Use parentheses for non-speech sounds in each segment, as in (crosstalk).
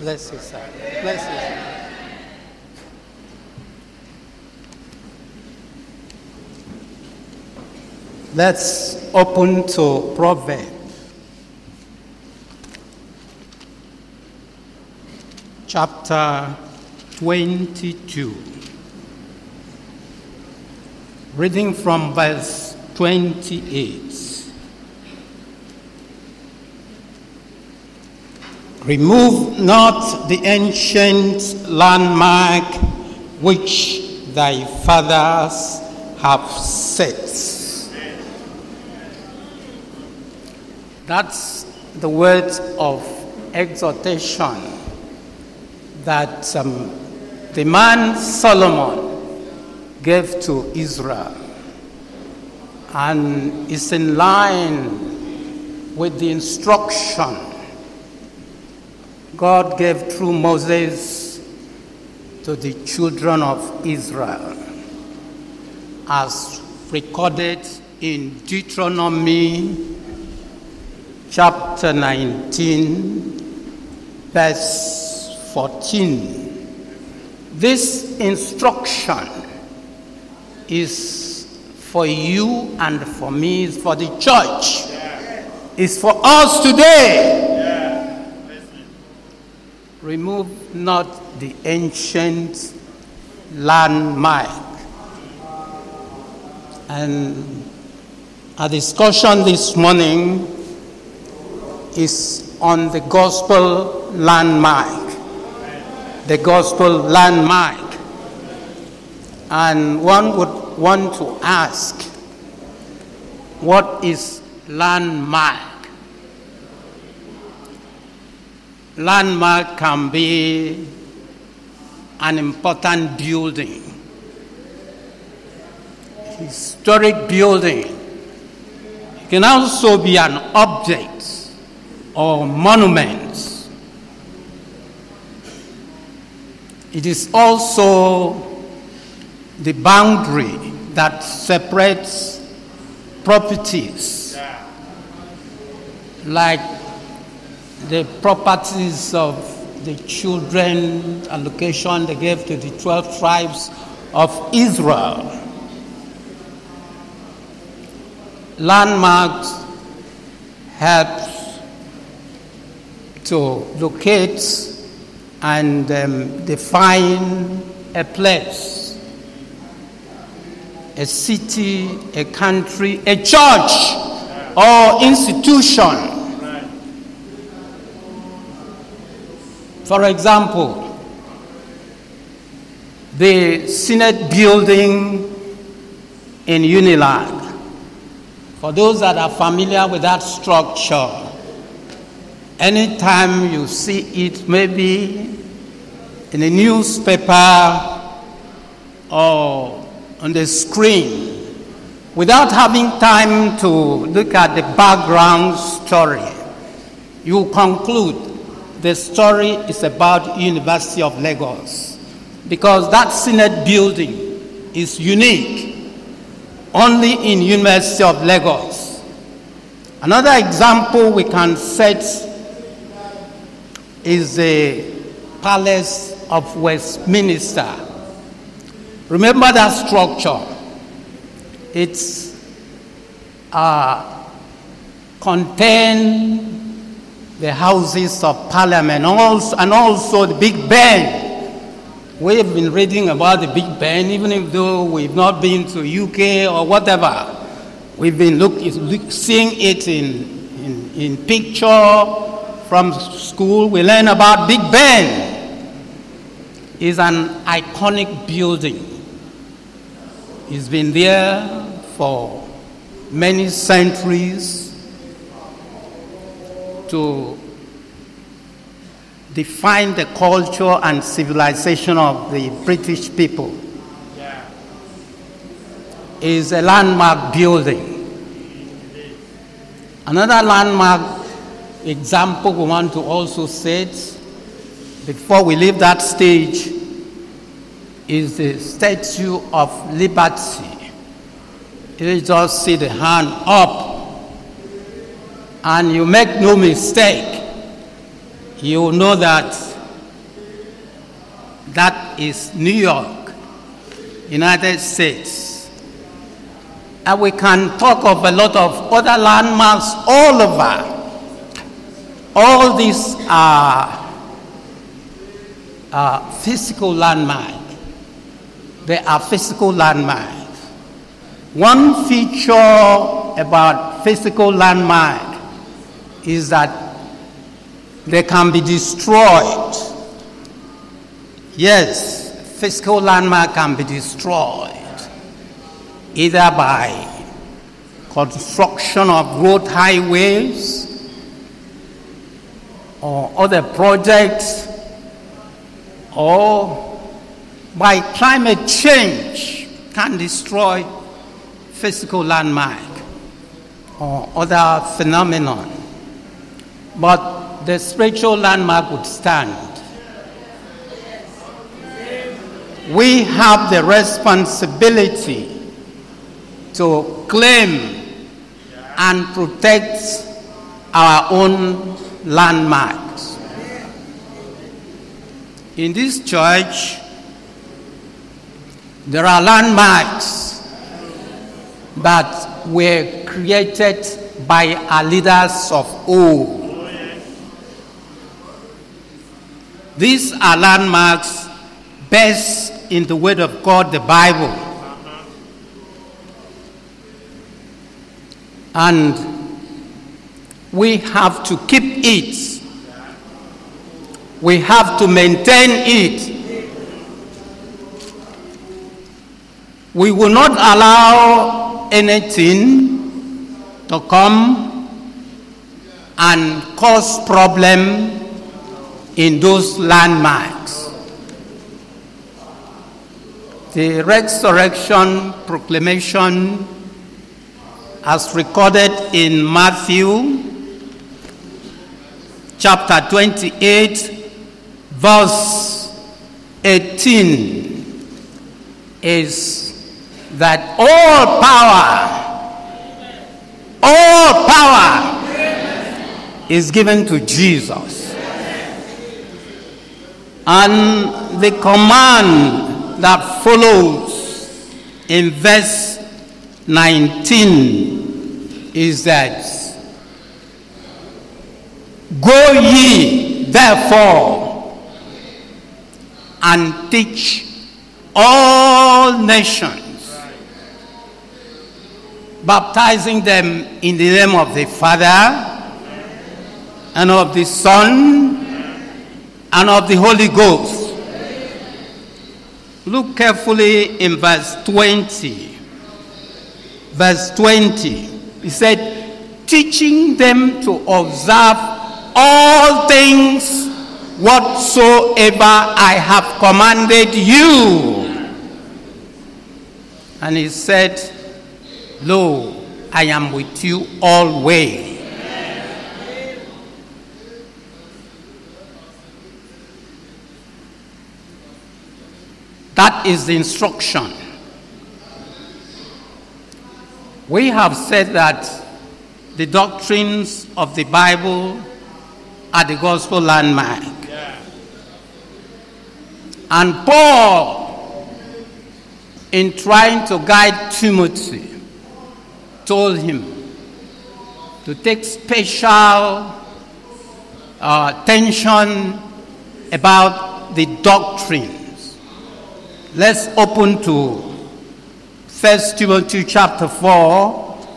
Bless you, sir. Bless you, sir. Let's open to Proverbs. Chapter 22. Reading from verse 28. Remove not the ancient landmark which thy fathers have set. That's the words of exhortation that um, the man Solomon gave to Israel and is in line with the instruction God gave through Moses to the children of Israel as recorded in Deuteronomy chapter 19, verse 14. This instruction is for you and for me, is for the church, is for us today. Remove not the ancient landmark. And a discussion this morning is on the gospel landmark. The gospel landmark. And one would want to ask, what is landmark? Landmark can be an important building, historic building. It can also be an object or monuments. It is also the boundary that separates properties, like the properties of the children allocation they gave to the 12 tribes of Israel. Landmarks help to locate and um, define a place, a city, a country, a church, or institution. For example, the Senate building in Unilag. For those that are familiar with that structure, Anytime you see it, maybe in a newspaper or on the screen, without having time to look at the background story, you conclude the story is about University of Lagos because that Senate building is unique only in University of Lagos. Another example we can set is the Palace of Westminster. Remember that structure. It's uh, contain the houses of parliament also, and also the Big Ben. We've been reading about the Big Ben, even though we've not been to UK or whatever. We've been look, seeing it in, in, in picture, from school, we learn about Big Ben. It's an iconic building. It's been there for many centuries to define the culture and civilization of the British people. Is a landmark building. Another landmark example we want to also set before we leave that stage is the Statue of Liberty. You just see the hand up, and you make no mistake. You know that That is New York, United States. And we can talk of a lot of other landmarks all over. All these are, physical landmarks. They are physical landmarks. One feature about physical landmark is that they can be destroyed. Yes, physical landmark can be destroyed either by construction of road highways or other projects or by climate change can destroy physical landmark or other phenomenon. But the spiritual landmark would stand. We have the responsibility to claim and protect our own landmarks. In this church, there are landmarks that were created by our leaders of old. These are landmarks based in the Word of God, the Bible. And we have to keep it. We have to maintain it. We will not allow anything to come and cause problem in those landmarks. The resurrection proclamation as recorded in Matthew chapter 28 verse 18 is that all power, all power is given to Jesus. And the command that follows in verse 19 is that Go ye therefore and teach all nations baptizing them in the name of the Father and of the Son and of the Holy Ghost. Look carefully in verse 20. Verse 20. He said, teaching them to observe all things whatsoever I have commanded you. And he said, Lo, I am with you always. That is the instruction. We have said that the doctrines of the Bible are the gospel landmark. And Paul, in trying to guide Timothy, told him to take special uh, attention about the doctrines. Let's open to 1 Timothy chapter 4,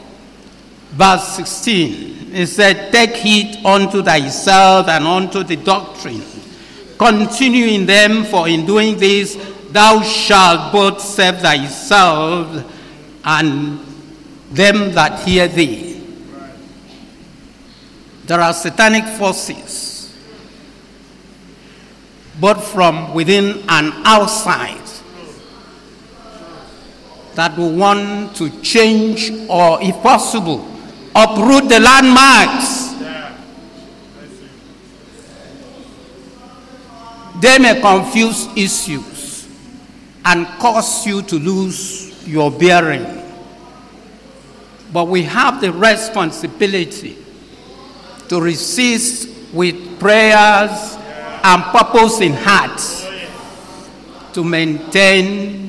verse 16. It said, Take heed unto thyself and unto the doctrine. Continue in them, for in doing this thou shalt both save thyself and them that hear thee. There are satanic forces, both from within and outside, that will want to change or, if possible, uproot the landmarks. They may confuse issues and cause you to lose your bearing. But we have the responsibility to resist with prayers and purpose in heart. to maintain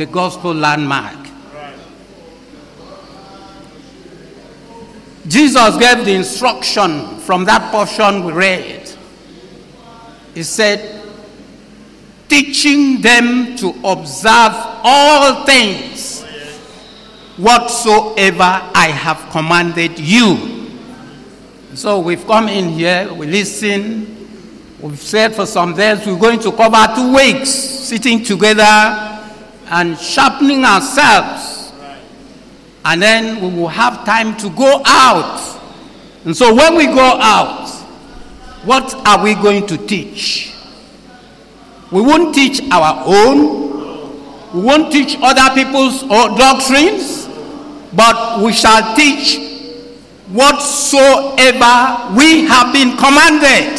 the gospel landmark. Jesus gave the instruction from that portion we read. He said, teaching them to observe all things whatsoever I have commanded you. So we've come in here, we listen, we've said for some days we're going to cover two weeks sitting together and sharpening ourselves. And then we will have time to go out. And so when we go out, what are we going to teach? We won't teach our own. We won't teach other people's doctrines, but we shall teach whatsoever we have been commanded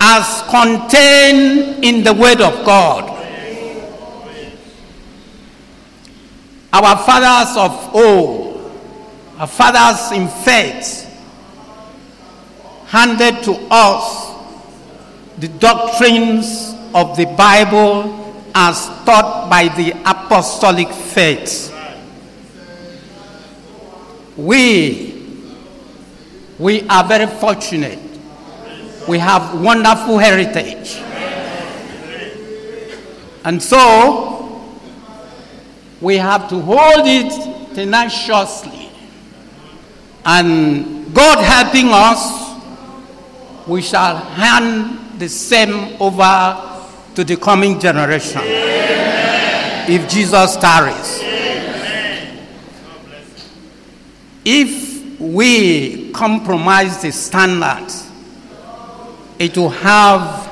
as contained in the Word of God. Our fathers of old, our fathers in faith, handed to us the doctrines of the Bible as taught by the apostolic faith. We, we are very fortunate. We have wonderful heritage. And so, we have to hold it tenaciously. And God helping us, we shall hand the same over to the coming generation. Amen. If Jesus tarries. If we compromise the standard, it will have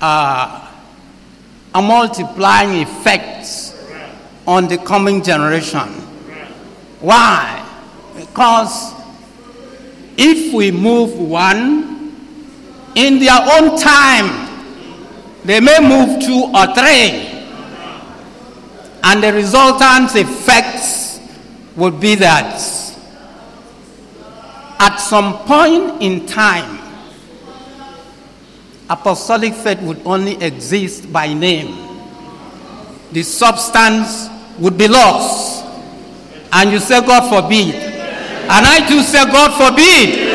uh, a multiplying effect on the coming generation. Why? Because if we move one in their own time, they may move two or three. And the resultant effects would be that at some point in time, apostolic faith would only exist by name. The substance would be lost. And you say, God forbid. And I too say, God forbid.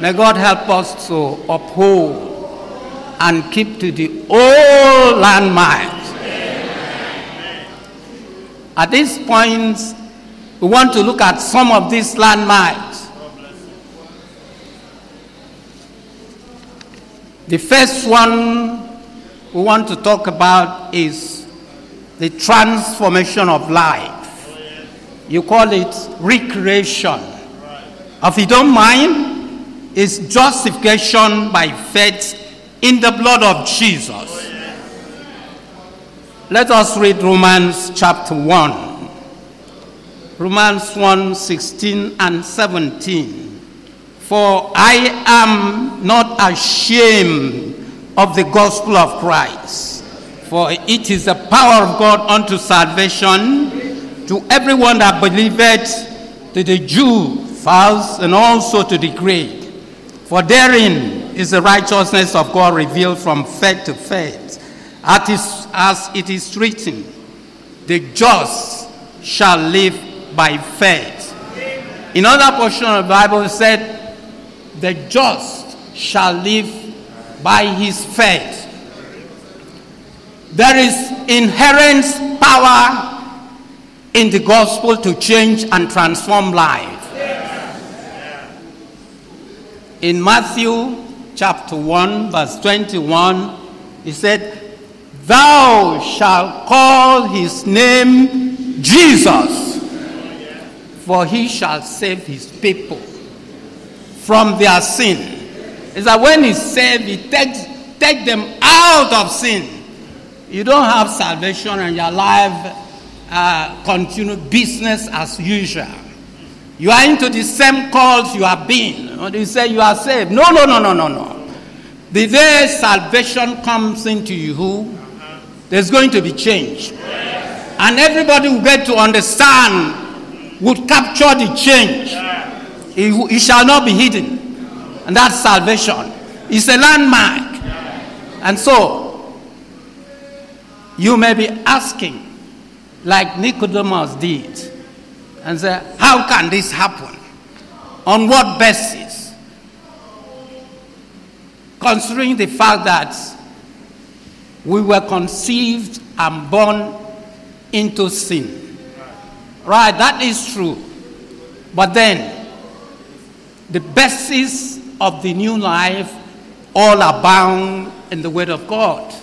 May God help us to uphold and keep to the old landmarks. At this point, we want to look at some of these landmarks. The first one we want to talk about is the transformation of life. You call it recreation. If you don't mind, it's justification by faith in the blood of Jesus. Let us read Romans chapter 1. Romans 1 16 and 17. For I am not ashamed of the gospel of Christ, for it is the power of God unto salvation to everyone that believeth, to the Jew first, and also to the Greek. For therein is the righteousness of God revealed from faith to faith. As it is written, the just shall live by faith. In other portion of the Bible it said, the just shall live by his faith. There is inherent power in the gospel to change and transform life. In Matthew chapter 1, verse 21, he said, Thou shalt call his name Jesus, for he shall save his people from their sin. It's that when he saved, he takes take them out of sin. You don't have salvation and your life uh, continue business as usual. You are into the same calls you have been. Or you say you are saved. No, no, no, no, no, no. The day salvation comes into you, there's going to be change. And everybody will get to understand, would capture the change. It, it shall not be hidden. And that's salvation. It's a landmark. And so, you may be asking, like Nicodemus did, and say, How can this happen? On what basis? Considering the fact that we were conceived and born into sin. Right, that is true. But then, the basis of the new life all abound in the Word of God.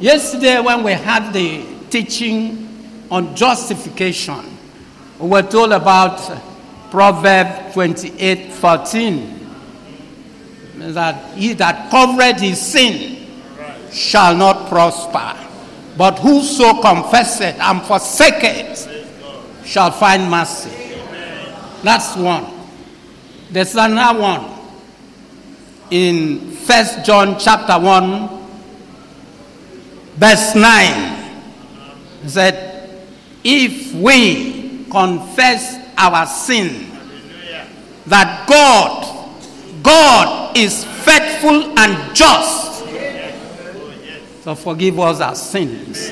Yesterday, when we had the teaching on justification, we were told about Proverbs 28 14. That he that covered his sin shall not prosper, but whoso confesseth and forsaketh shall find mercy. That's one. There's another one in First John chapter 1, verse 9. It said, If we confess our sin, that God, God is faithful and just to forgive us our sins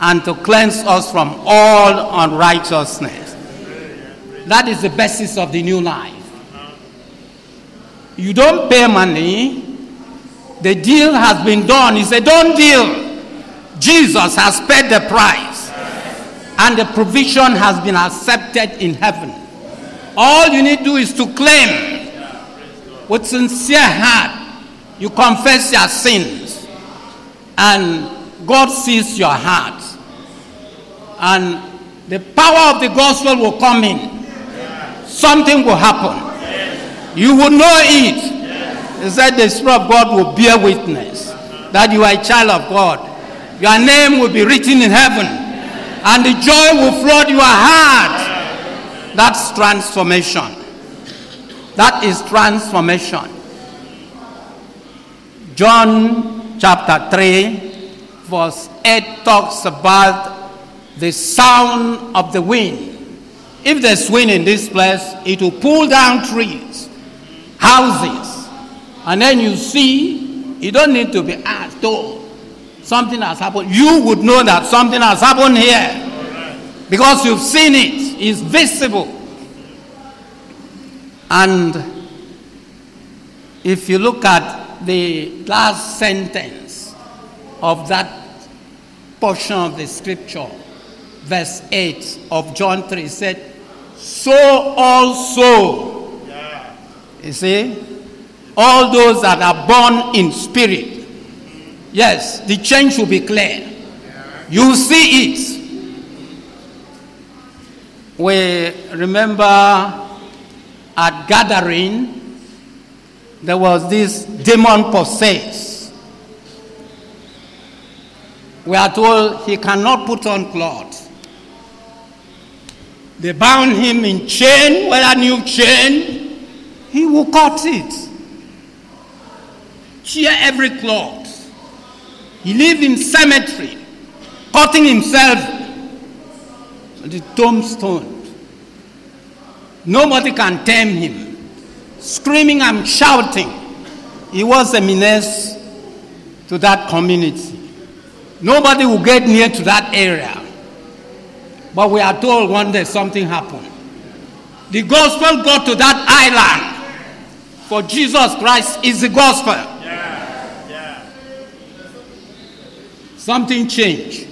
and to cleanse us from all unrighteousness. That is the basis of the new life. You don't pay money, the deal has been done. It's a done deal. Jesus has paid the price, and the provision has been accepted in heaven. All you need to do is to claim with sincere heart. You confess your sins, and God sees your heart. And the power of the gospel will come in. Something will happen. You will know it. He said the Spirit of God will bear witness that you are a child of God. Your name will be written in heaven, and the joy will flood your heart. That's transformation. That is transformation. John chapter 3, verse 8 talks about the sound of the wind. If there's wind in this place, it will pull down trees, houses. And then you see, you don't need to be asked, oh, something has happened. You would know that something has happened here. Because you've seen it, it's visible. And if you look at the last sentence of that portion of the scripture, verse 8 of John 3 said, So also, you see, all those that are born in spirit, yes, the change will be clear. You see it. We remember at gathering, there was this demon possessed. We are told he cannot put on clothes. They bound him in chain, whether new chain, he will cut it. Tear every cloth. He lived in cemetery, cutting himself on the tombstone. Nobody can tame him. Screaming and shouting. He was a menace to that community. Nobody will get near to that area. But we are told one day something happened. The gospel got to that island. For Jesus Christ is the gospel. Something changed.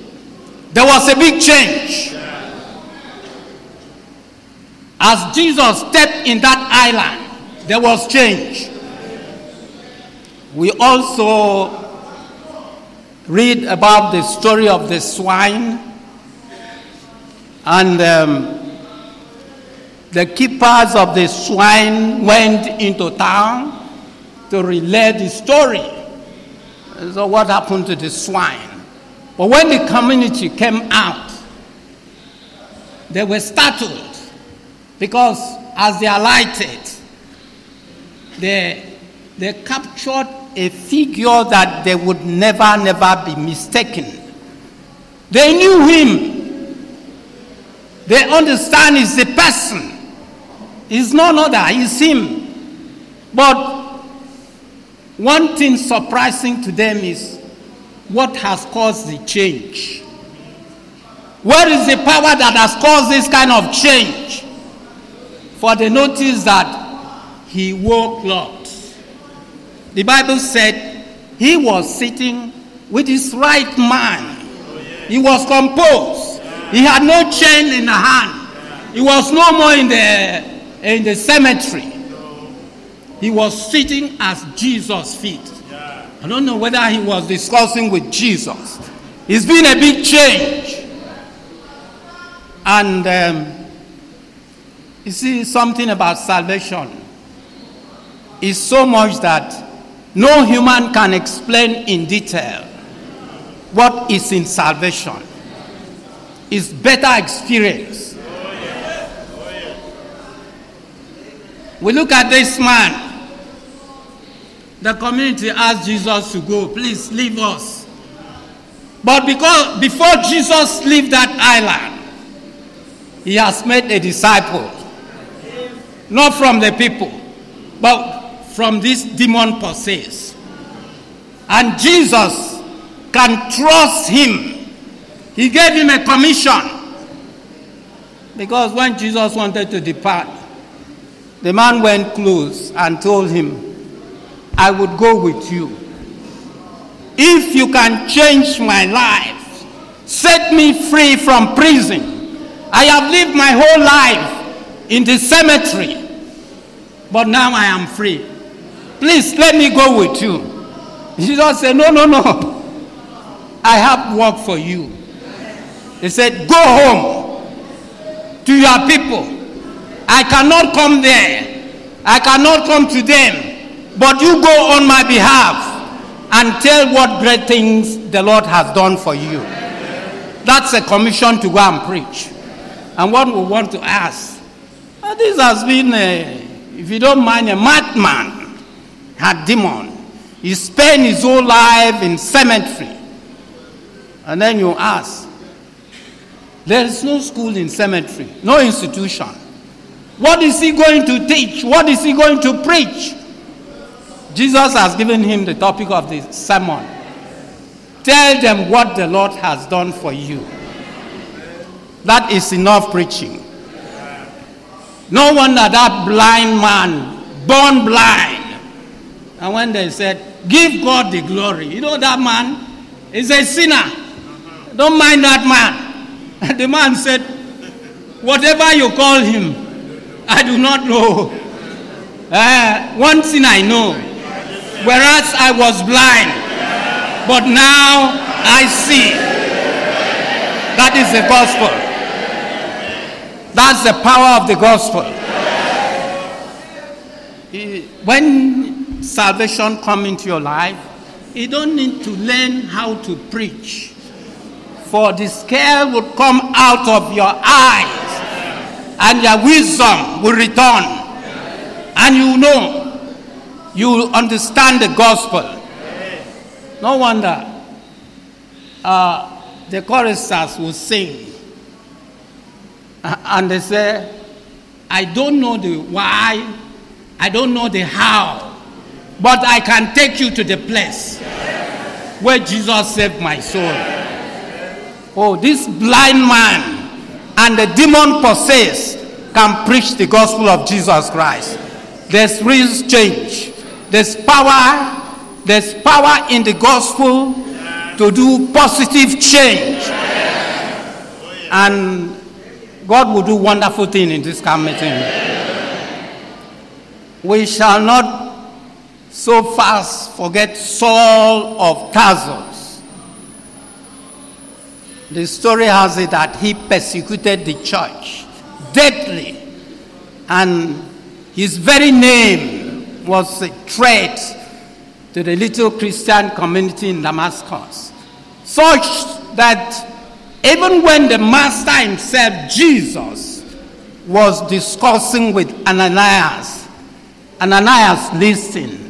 There was a big change. As Jesus stepped in that island, there was change. We also read about the story of the swine and um, the keepers of the swine went into town to relay the story. So, what happened to the swine? But when the community came out, they were startled because as they alighted, they, they captured a figure that they would never, never be mistaken. They knew him. They understand he's the person. He's none other, he's him. But one thing surprising to them is what has caused the change. Where is the power that has caused this kind of change? For they notice that he wore clothes. The Bible said he was sitting with his right mind. He was composed. He had no chain in the hand. He was no more in the in the cemetery. He was sitting at Jesus' feet. I don't know whether he was discussing with Jesus. It's been a big change. And um, you see, something about salvation is so much that no human can explain in detail what is in salvation. It's better experience. We look at this man. The community asked Jesus to go, please leave us. But because before Jesus left that island, he has made a disciple. Not from the people, but from this demon possessed. And Jesus can trust him. He gave him a commission. Because when Jesus wanted to depart, the man went close and told him, I would go with you. If you can change my life, set me free from prison. I have lived my whole life in the cemetery, but now I am free. Please let me go with you. Jesus said, No, no, no. I have work for you. He said, Go home to your people. I cannot come there. I cannot come to them. But you go on my behalf and tell what great things the Lord has done for you. That's a commission to go and preach. And what we want to ask uh, this has been, a, if you don't mind, a madman, a demon. He spent his whole life in cemetery. And then you ask, there is no school in cemetery, no institution. What is he going to teach? What is he going to preach? Jesus has given him the topic of the sermon. Tell them what the Lord has done for you. That is enough preaching. No wonder that blind man, born blind. And when they said, Give God the glory, you know that man is a sinner. Don't mind that man. And (laughs) the man said, Whatever you call him, I do not know. Uh, (laughs) one thing I know, whereas I was blind, but now I see. That is the gospel. That's the power of the gospel. When salvation comes into your life, you don't need to learn how to preach. For the scale will come out of your eyes and your wisdom will return. And you know, you understand the gospel. No wonder uh, the choristers will sing. And they say, I don't know the why, I don't know the how, but I can take you to the place where Jesus saved my soul. Oh, this blind man and the demon possessed can preach the gospel of Jesus Christ. There's real change. There's power. There's power in the gospel to do positive change. And God will do wonderful things in this community. We shall not so fast forget Saul of Tarsus the story has it that he persecuted the church deadly, and his very name was a threat to the little Christian community in Damascus, such that even when the master himself, Jesus, was discussing with Ananias, Ananias listened.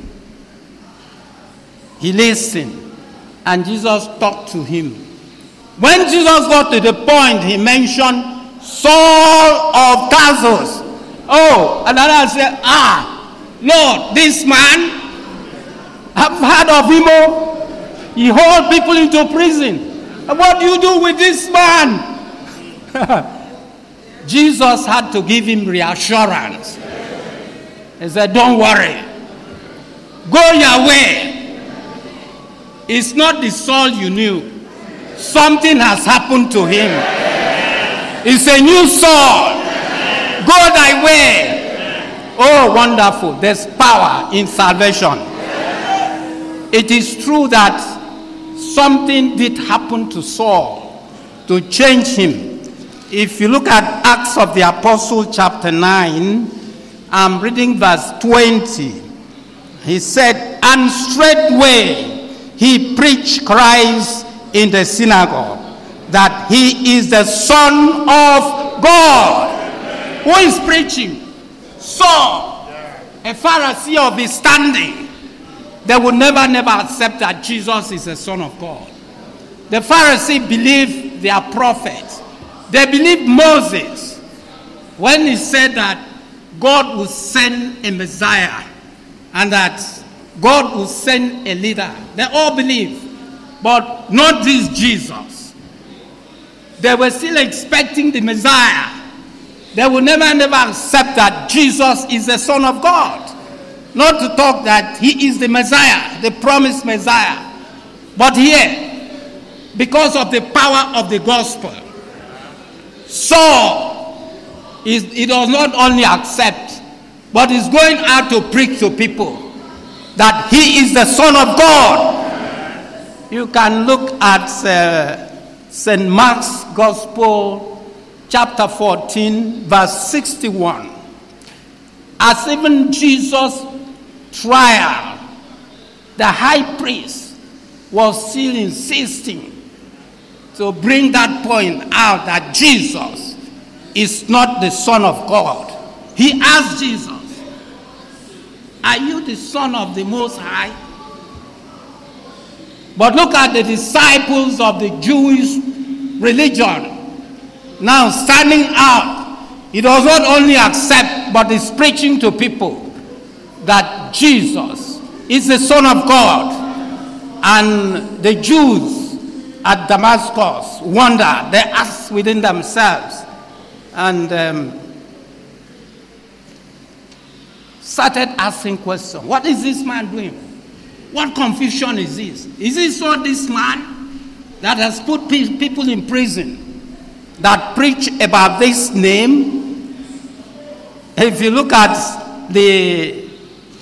He listened, and Jesus talked to him when Jesus got to the point, he mentioned Saul of Tarsus. Oh, Ananias said, Ah, Lord, this man, I've heard of him. oh. He hold people into prison. And What do you do with this man? (laughs) Jesus had to give him reassurance. He said, Don't worry. Go your way. It's not the Saul you knew. Something has happened to him. It's a new Saul. Go thy way. Oh, wonderful. There's power in salvation. It is true that something did happen to Saul to change him. If you look at Acts of the Apostle, chapter 9, I'm reading verse 20. He said, And straightway he preached Christ in the synagogue, that he is the Son of God. Who is preaching? Saul, a Pharisee of his standing. They would never, never accept that Jesus is the Son of God. The Pharisee believed their prophet. They believed Moses when he said that God will send a Messiah and that God will send a leader. They all believe, but not this Jesus. They were still expecting the Messiah. They will never, never accept that Jesus is the Son of God. Not to talk that he is the Messiah, the promised Messiah. But here, because of the power of the gospel, Saul is, he does not only accept, but is going out to preach to people that he is the Son of God. You can look at uh, St. Mark's Gospel, chapter 14, verse 61. As even Jesus' trial, the high priest was still insisting to bring that point out that Jesus is not the Son of God. He asked Jesus, Are you the Son of the Most High? But look at the disciples of the Jewish religion now standing out. He does not only accept, but is preaching to people that Jesus is the Son of God. And the Jews at Damascus wonder, they ask within themselves, and um, started asking questions. What is this man doing? What confusion is this? Is this not this man that has put pe- people in prison that preach about this name? If you look at the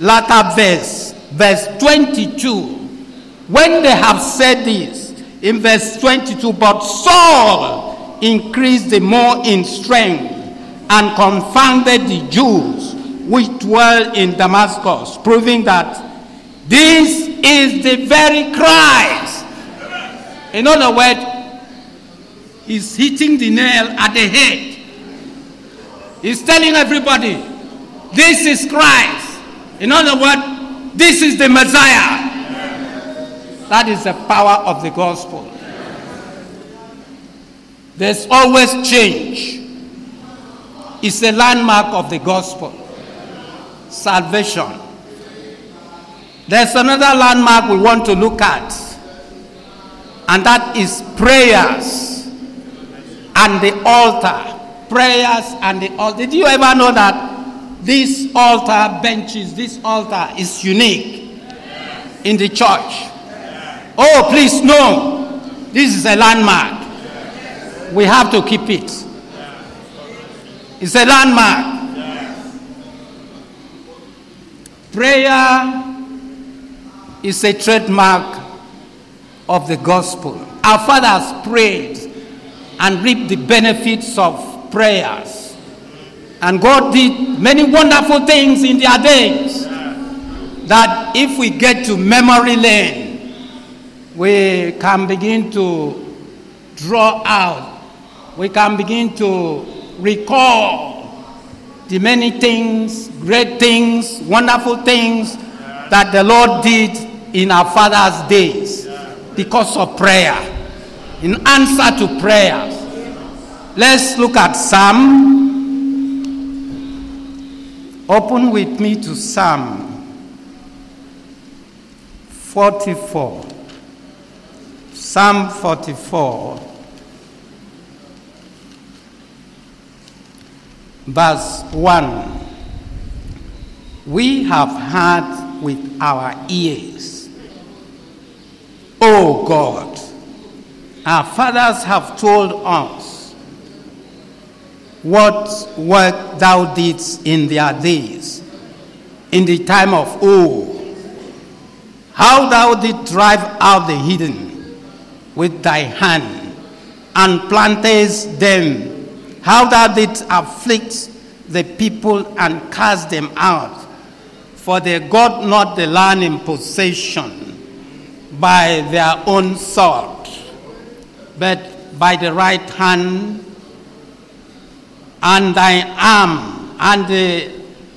latter verse, verse 22, when they have said this, in verse 22, but Saul increased the more in strength and confounded the Jews which dwell in Damascus, proving that this is the very Christ. In other words, he's hitting the nail at the head. He's telling everybody, this is Christ. In other words, this is the Messiah. That is the power of the gospel. There's always change. It's a landmark of the gospel. Salvation. There's another landmark we want to look at, and that is prayers and the altar. Prayers and the altar. Did you ever know that this altar benches, this altar is unique in the church? Oh, please, no. This is a landmark. We have to keep it. It's a landmark. Prayer is a trademark of the gospel. Our fathers prayed and reap the benefits of prayers. And God did many wonderful things in their days that if we get to memory lane, we can begin to draw out, we can begin to recall the many things, great things, wonderful things that the Lord did in our father's days because of prayer, in answer to prayers. Let's look at Psalm. Open with me to Psalm 44. Psalm 44, verse 1. We have heard with our ears, O God, our fathers have told us what work thou didst in their days, in the time of old. How thou didst drive out the hidden with thy hand and plantest them, how thou didst afflict the people and cast them out, for they got not the land in possession by their own sword, but by the right hand and thy arm and the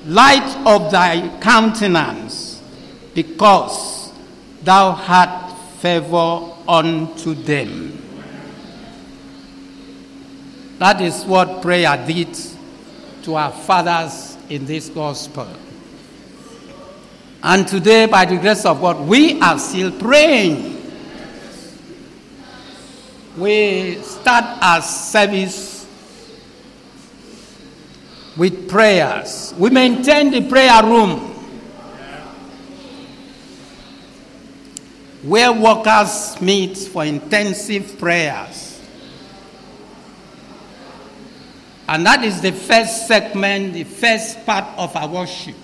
light of thy countenance, because thou had favor unto them. That is what prayer did to our fathers in this gospel. And today, by the grace of God, we are still praying. We start our service with prayers. We maintain the prayer room where workers meet for intensive prayers. And that is the first segment, the first part of our worship,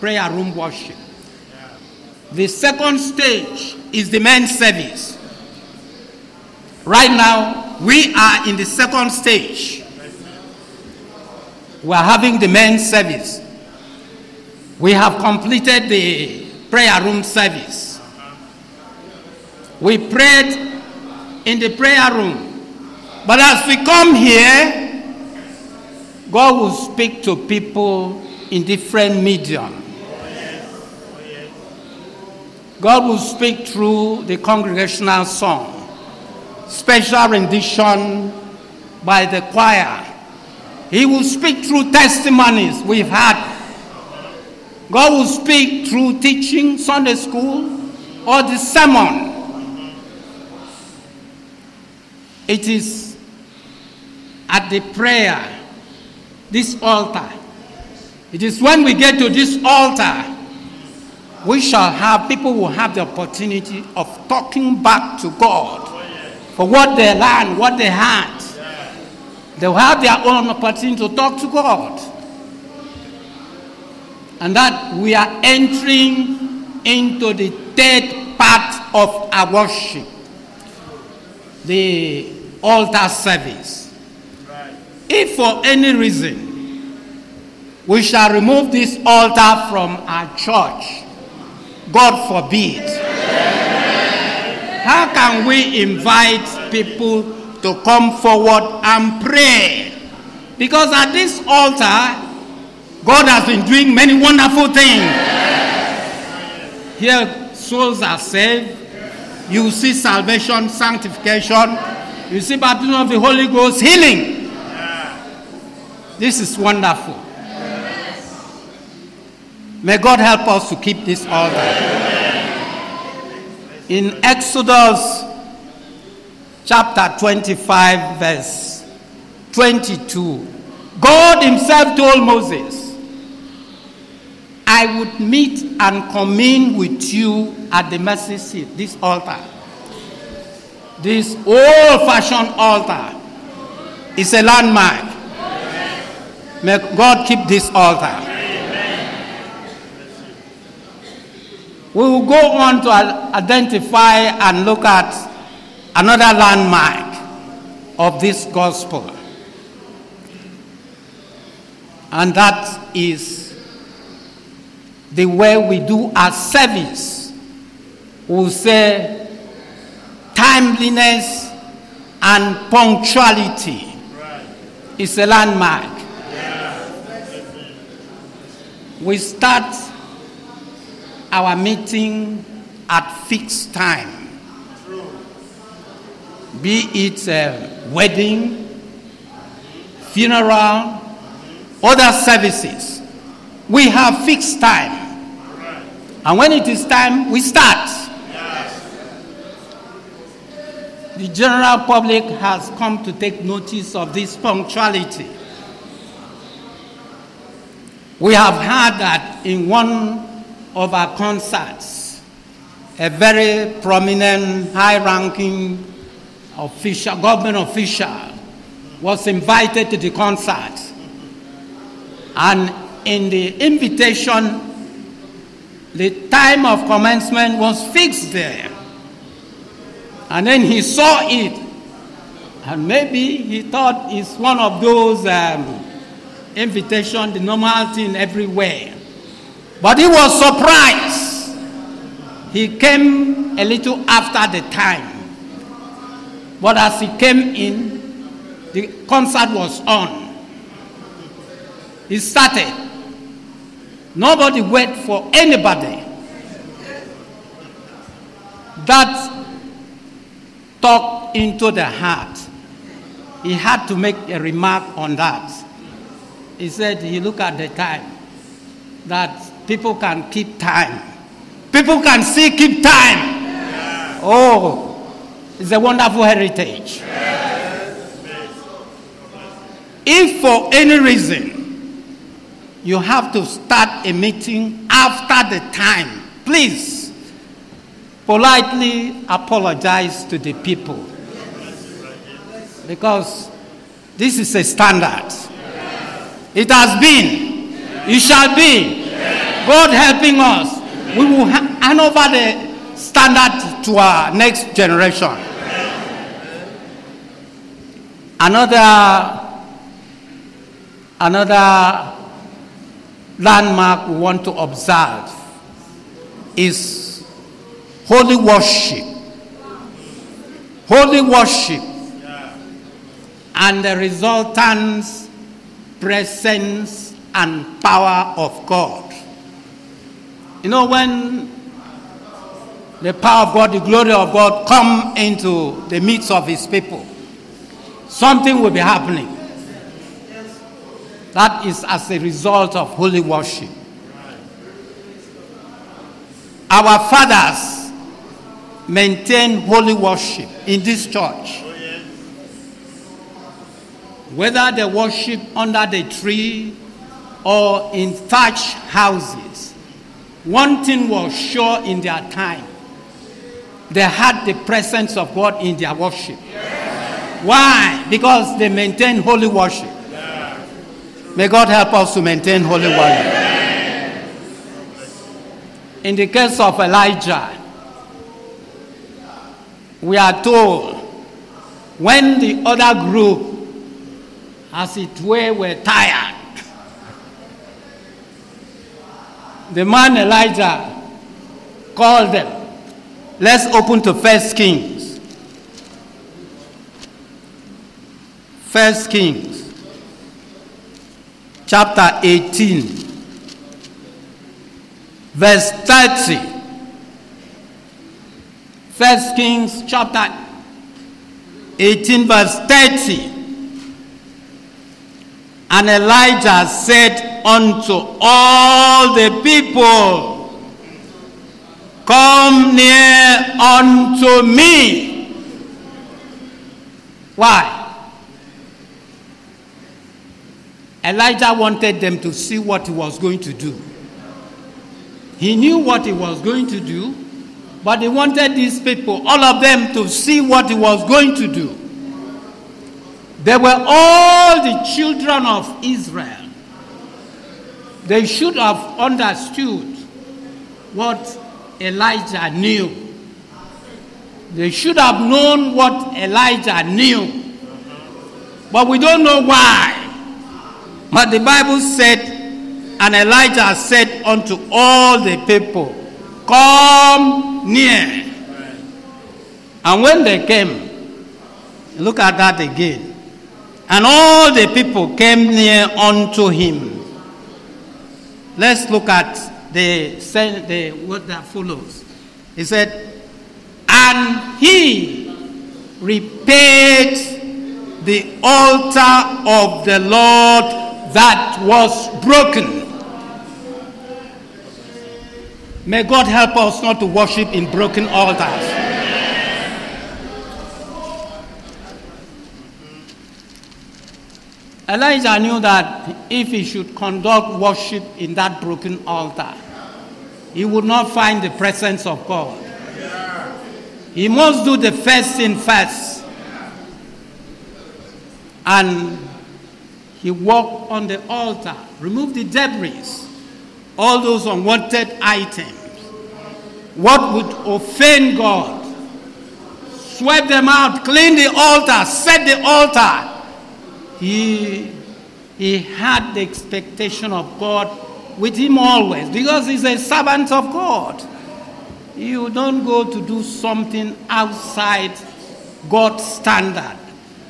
prayer room worship. The second stage is the men's service. Right now, we are in the second stage. We are having the men's service. We have completed the prayer room service. We prayed in the prayer room. But as we come here, God will speak to people in different medium. God will speak through the congregational song, special rendition by the choir. He will speak through testimonies we've had. God will speak through teaching, Sunday school, or the sermon. It is at the prayer, this altar. It is when we get to this altar, we shall have, people will have the opportunity of talking back to God for what they learned, what they had. They will have their own opportunity to talk to God. And that we are entering into the third part of our worship the altar service. Right. If for any reason we shall remove this altar from our church, God forbid, how can we invite people to come forward and pray? Because at this altar, God has been doing many wonderful things. Here, souls are saved, you see salvation, sanctification, you see baptism of the Holy Ghost, healing. This is wonderful. May God help us to keep this altar. In Exodus chapter 25, verse 22, God Himself told Moses, I would meet and commune with you at the mercy seat, this altar. This old fashioned altar is a landmark. May God keep this altar. We will go on to identify and look at another landmark of this gospel. And that is the way we do our service. We'll say timeliness and punctuality is a landmark. We start our meeting at fixed time, be it a wedding, funeral, other services. We have fixed time. And when it is time, we start. The general public has come to take notice of this punctuality. We have heard that in one of our concerts, a very prominent, high ranking official, government official, was invited to the concert. And in the invitation, the time of commencement was fixed there. And then he saw it. And maybe he thought it's one of those um, invitation, the normal thing everywhere. But he was surprised. He came a little after the time. But as he came in, the concert was on. He started. Nobody wait for anybody. That talk into the heart. He had to make a remark on that. He said he looked at the time that people can keep time. People can still keep time. Oh, it's a wonderful heritage. If for any reason you have to start a meeting after the time, please politely apologize to the people. Because this is a standard. It has been, it shall be. God helping us. We will hand over the standard to our next generation. Another another landmark we want to observe is holy worship. Holy worship and the resultant presence and power of God. You know, when the power of God, the glory of God come into the midst of his people, something will be happening. That is as a result of holy worship. Our fathers maintain holy worship in this church. Whether they worship under the tree or in thatched houses, one thing was sure in their time they had the presence of God in their worship. Why? Because they maintained holy worship. May God help us to maintain holy worship. In the case of Elijah, we are told when the other group, as it were, were tired, the man Elijah called them. Let's open to First Kings. First Kings, chapter 18, verse 30. First Kings, chapter 18, verse 30. And Elijah said unto all the people, Come near unto me. Why? Elijah wanted them to see what he was going to do. He knew what he was going to do, but he wanted these people, all of them, to see what he was going to do. They were all the children of Israel. They should have understood what Elijah knew. They should have known what Elijah knew. But we don't know why. But the Bible said, and Elijah said unto all the people, Come near. And when they came, look at that again. And all the people came near unto him. Let's look at the, the what that follows. He said, and he repaired the altar of the Lord that was broken. May God help us not to worship in broken altars. Elijah knew that if he should conduct worship in that broken altar, he would not find the presence of God. He must do the first thing first. And he walked on the altar, removed the debris, all those unwanted items. What would offend God? Sweep them out, clean the altar, set the altar. He, he had the expectation of God with him always because he's a servant of God. You don't go to do something outside God's standard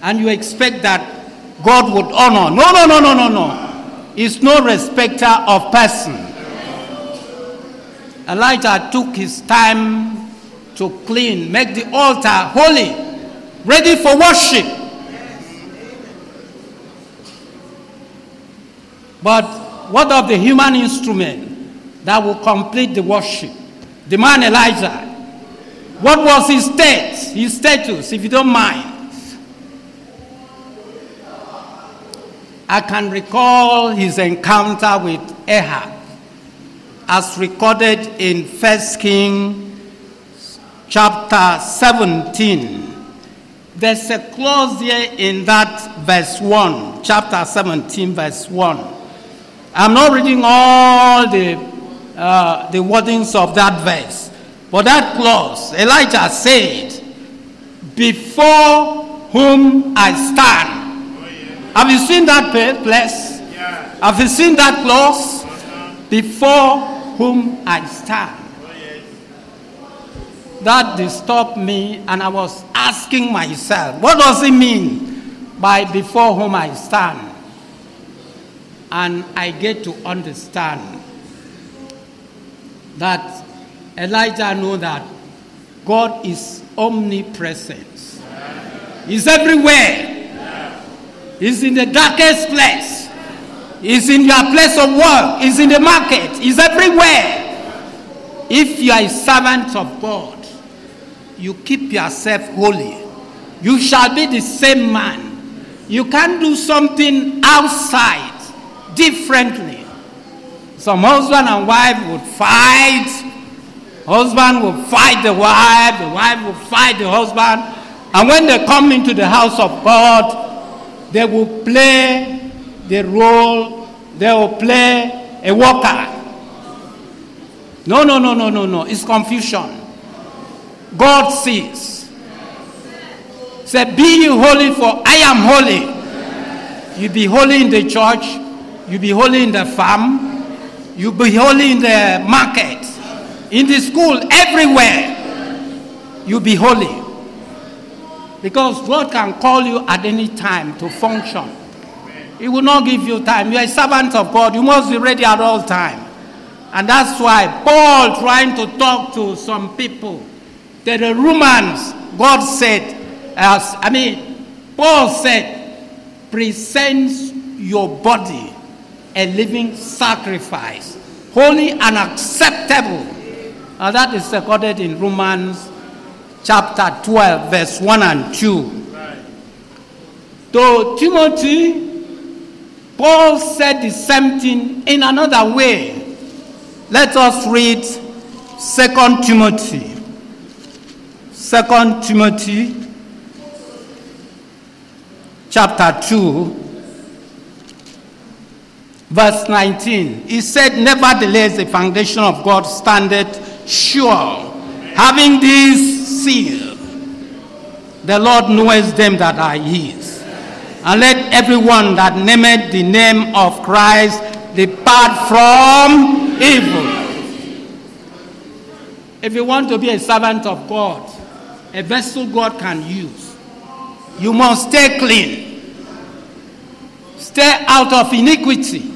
and you expect that God would honor. No, no, no, no, no, no. He's no respecter of person. Elijah took his time to clean, make the altar holy, ready for worship. But what of the human instrument that will complete the worship? The man Elijah. What was his state, his status, if you don't mind? I can recall his encounter with Ahab as recorded in 1 Kings chapter 17. There's a clause here in that verse 1, chapter 17, verse 1. I'm not reading all the, uh, the wordings of that verse, but that clause, Elijah said, Before whom I stand, have you seen that place? Yeah. Have you seen that clause? Before whom I stand. That disturbed me, and I was asking myself, what does it mean by before whom I stand? And I get to understand that Elijah knew that God is omnipresent. He's everywhere. He's in the darkest place. He's in your place of work. He's in the market. He's everywhere. If you are a servant of God, you keep yourself holy. You shall be the same man. You can't do something outside differently. Some husband and wife would fight. Husband would fight the wife, the wife would fight the husband. And when they come into the house of God, they will play the role, they will play a worker. No, no, no, no, no, no. It's confusion. God sees. Say, Be holy, for I am holy. You be holy in the church, you be holy in the farm, you be holy in the market, in the school, everywhere. You be holy. Because God can call you at any time to function. He will not give you time. You are a servant of God. You must be ready at all time. And that's why Paul trying to talk to some people. that the Romans, God said, as I mean, Paul said, present your body a living sacrifice, holy and acceptable. That is recorded in Romans chapter 12, verse 1 and 2. Right. To Timothy, Paul said the same thing in another way. Let us read 2 Timothy. 2 Timothy chapter 2, verse 19. He said, Nevertheless, the foundation of God standeth sure, having this seal. The Lord knoweth them that are his. And let everyone that nameth the name of Christ depart from evil. If you want to be a servant of God, a vessel God can use, you must stay clean. Stay out of iniquity.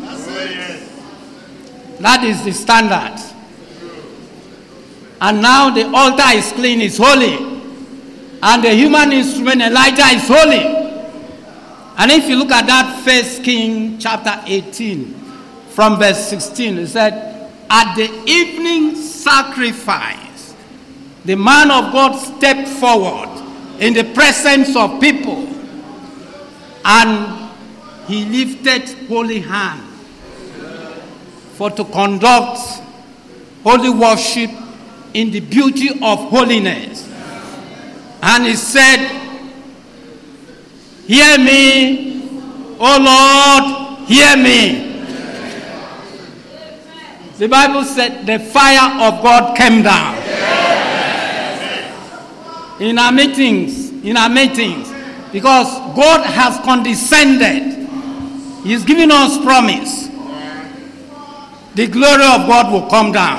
That is the standard. And now the altar is clean, is holy. And the human instrument, Elijah, is holy. And if you look at that first King chapter 18, from verse 16, it said, At the evening sacrifice, the man of God stepped forward in the presence of people and he lifted holy hand for to conduct holy worship in the beauty of holiness. And he said, Hear me, O Lord, hear me. The Bible said the fire of God came down. In our meetings, in our meetings, because God has condescended. He's given us promise. The glory of God will come down.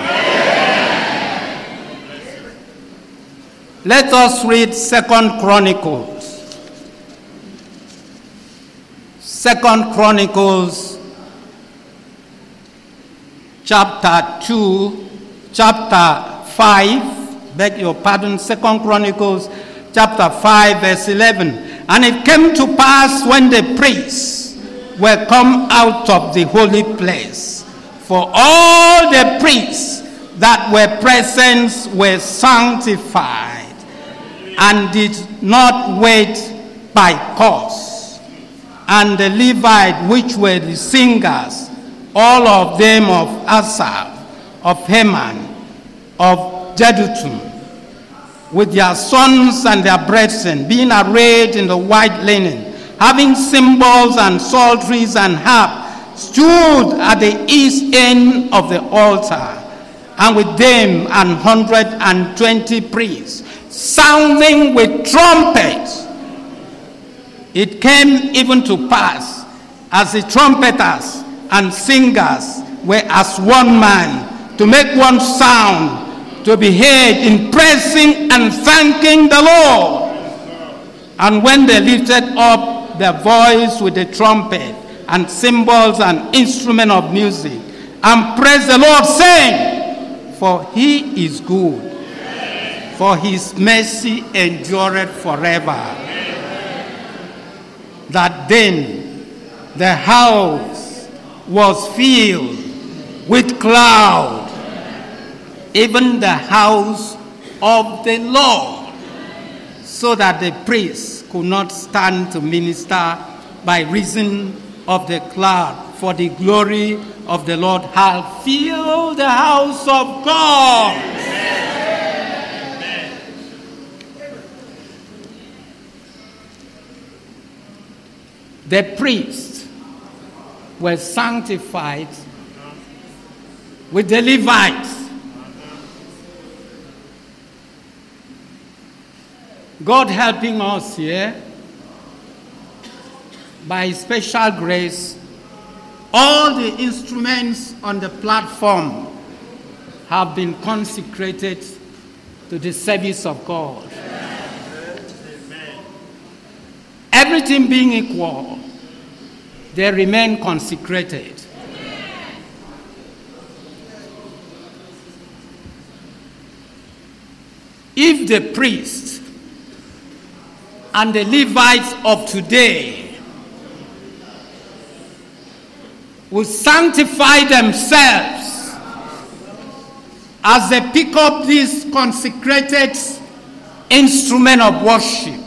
Let us read Second Chronicles. Second Chronicles chapter 2, chapter 5, beg your pardon, Second Chronicles chapter 5, verse 11. And it came to pass when the priests were come out of the holy place, for all the priests that were present were sanctified and did not wait by course. And the Levite, which were the singers, all of them of Asaph, of Heman, of Jeduthun, with their sons and their brethren, being arrayed in the white linen, having cymbals and psalteries and harp, stood at the east end of the altar, and with them an hundred and twenty priests, sounding with trumpets. It came even to pass, as the trumpeters and singers were as one man, to make one sound to be heard in praising and thanking the Lord. And when they lifted up their voice with the trumpet and cymbals and instrument of music, and praise the Lord, saying, For he is good, for his mercy endureth forever. That then the house was filled with cloud even the house of the Lord, so that the priests could not stand to minister by reason of the cloud, for the glory of the Lord had filled the house of God. The priests were sanctified with the Levites God helping us here by special grace, all the instruments on the platform have been consecrated to the service of God. Everything being equal, they remain consecrated. If the priests and the Levites of today will sanctify themselves as they pick up this consecrated instrument of worship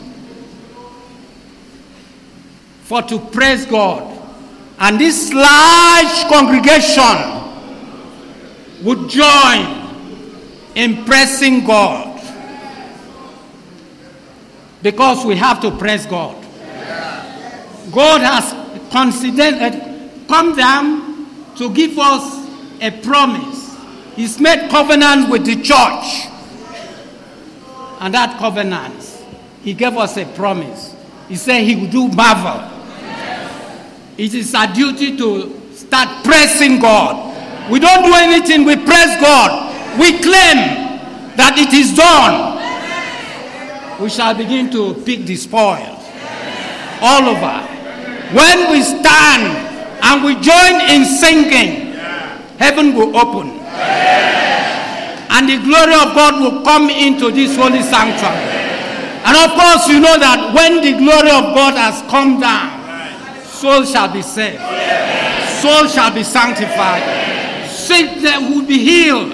for to praise God. And this large congregation would join in praising God because we have to praise God. God has considered, come down to give us a promise. He's made covenant with the church. And that covenant, he gave us a promise. He said he would do marvel. It is our duty to start praising God. We don't do anything, we praise God. We claim that it is done we shall begin to pick the spoils all over. When we stand and we join in singing, heaven will open. And the glory of God will come into this holy sanctuary. And of course, you know that when the glory of God has come down, souls shall be saved, souls shall be sanctified, sick will be healed,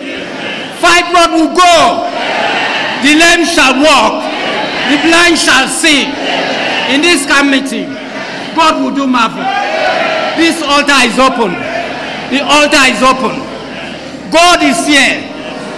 fibroid will go, the lame shall walk, the blind shall see in this committee. God will do marvel. This altar is open. The altar is open. God is here.